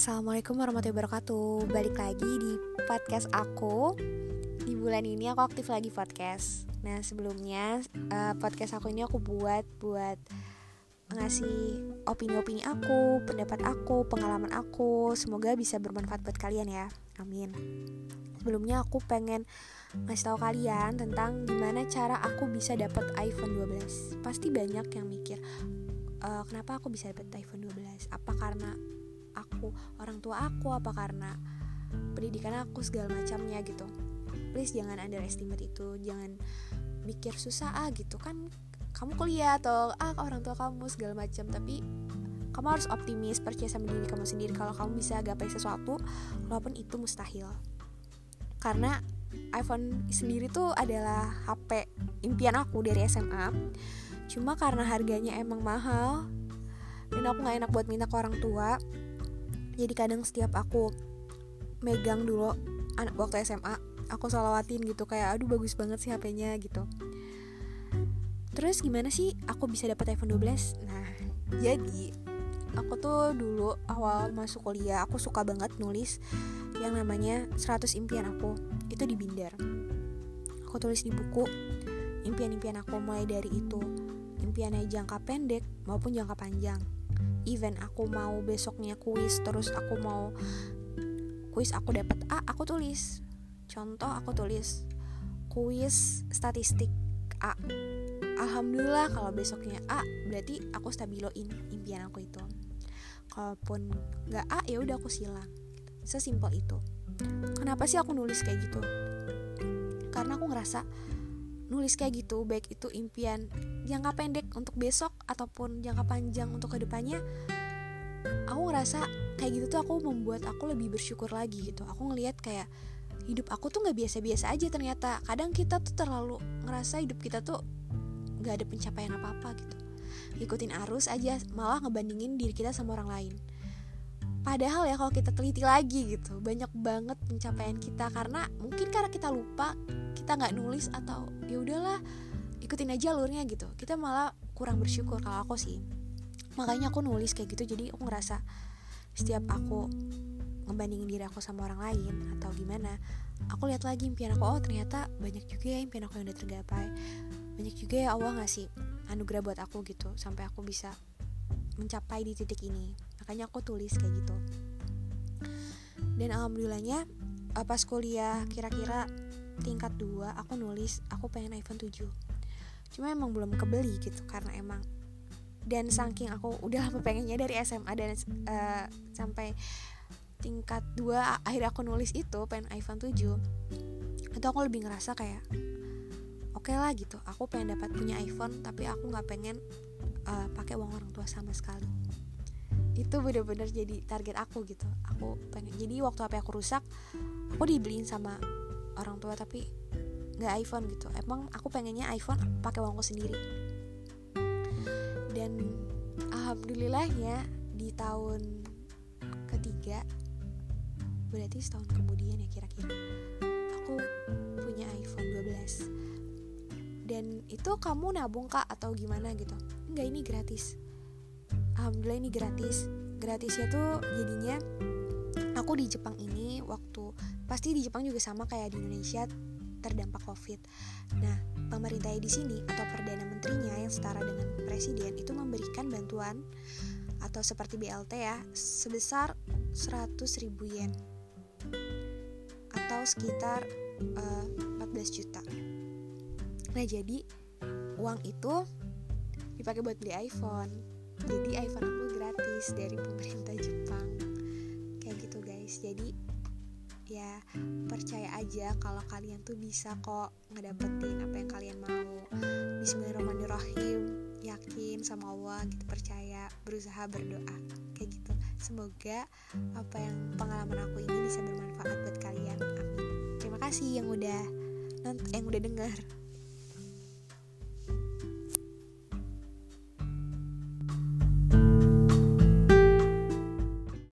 Assalamualaikum warahmatullahi wabarakatuh. Balik lagi di podcast aku. Di bulan ini aku aktif lagi podcast. Nah sebelumnya uh, podcast aku ini aku buat Buat ngasih opini-opini aku Pendapat aku, pengalaman aku. Semoga bisa bermanfaat buat kalian ya. Amin. Sebelumnya aku pengen ngasih tahu kalian tentang gimana cara aku bisa dapat iPhone 12 Pasti banyak yang mikir uh, kenapa aku bisa dapat iPhone 12 apa karena aku orang tua aku apa karena pendidikan aku segala macamnya gitu. Please jangan underestimate itu jangan mikir susah ah gitu kan kamu kuliah atau ah orang tua kamu segala macam. Tapi kamu harus optimis percaya sama diri kamu sendiri. Kalau kamu bisa gapai sesuatu walaupun itu mustahil. Karena iPhone sendiri tuh adalah HP impian aku dari SMA cuma karena harganya emang mahal dan aku nggak enak buat minta ke orang tua jadi kadang setiap aku megang dulu anak waktu SMA aku salawatin gitu kayak aduh bagus banget sih HP-nya gitu. Terus gimana sih aku bisa dapat iPhone 12 nah jadi aku tuh dulu awal masuk kuliah aku suka banget nulis yang namanya 100 impian aku. Itu di binder. Aku tulis di buku impian-impian aku mulai dari itu. Impiannya jangka pendek maupun jangka panjang even aku mau besoknya kuis terus aku mau kuis aku dapat A aku tulis. Contoh aku tulis kuis statistik A. Alhamdulillah kalau besoknya A berarti aku stabiloin impian aku itu. Kalaupun nggak A ya udah aku silang. Sesimpel itu. Kenapa sih aku nulis kayak gitu? Karena aku ngerasa nulis kayak gitu baik itu impian jangka pendek untuk besok ataupun jangka panjang untuk ke depannya aku ngerasa kayak gitu tuh aku membuat aku lebih bersyukur lagi gitu. Aku ngelihat kayak hidup aku tuh nggak biasa-biasa aja ternyata. Kadang kita tuh terlalu ngerasa hidup kita tuh nggak ada pencapaian apa-apa gitu. Ikutin arus aja malah ngebandingin diri kita sama orang lain Padahal ya kalau kita teliti lagi gitu Banyak banget pencapaian kita. Karena mungkin karena kita lupa Kita nggak nulis atau ya udahlah ikutin aja alurnya gitu. Kita malah kurang bersyukur kalau aku sih. Makanya aku nulis kayak gitu Jadi aku ngerasa setiap aku ngebandingin diri aku sama orang lain Atau gimana Aku lihat lagi impian aku Oh ternyata banyak juga ya impian aku yang udah tergapai. Banyak juga ya Allah ngasih anugerah buat aku gitu Sampai aku bisa mencapai di titik ini makanya aku tulis kayak gitu. Dan alhamdulillahnya eh, pas kuliah kira-kira tingkat 2 aku nulis aku pengen iPhone 7 cuma emang belum kebeli gitu karena emang dan saking aku udah lama pengennya dari SMA dan uh, sampai tingkat 2 akhirnya aku nulis itu pengen iPhone 7 itu aku lebih ngerasa kayak oke okay lah gitu. Aku pengen dapat punya iPhone tapi aku nggak pengen uh, pakai uang orang tua sama sekali itu bener-bener jadi target aku gitu. Aku pengen jadi waktu HP aku rusak aku dibeliin sama orang tua tapi nggak iPhone gitu. Emang aku pengennya iPhone pakai uangku sendiri. Dan alhamdulillahnya di tahun ketiga berarti setahun kemudian ya kira-kira aku punya iPhone 12 dan itu kamu nabung kak atau gimana gitu? Enggak ini gratis alhamdulillah ini gratis gratisnya tuh jadinya aku di Jepang ini waktu pasti di Jepang juga sama kayak di Indonesia terdampak COVID. Nah, pemerintah di sini atau perdana menterinya yang setara dengan presiden itu memberikan bantuan atau seperti BLT ya sebesar 100 ribu yen atau sekitar uh, eh, 14 juta. Nah, jadi uang itu dipakai buat beli iPhone jadi iPhone aku gratis dari pemerintah Jepang. Kayak gitu guys. Jadi ya percaya aja kalau kalian tuh bisa kok ngedapetin apa yang kalian mau. Bismillahirrahmanirrahim. Yakin sama Allah gitu percaya berusaha berdoa. Kayak gitu. Semoga apa yang pengalaman aku ini bisa bermanfaat buat kalian. Amin. Terima kasih yang udah yang udah dengar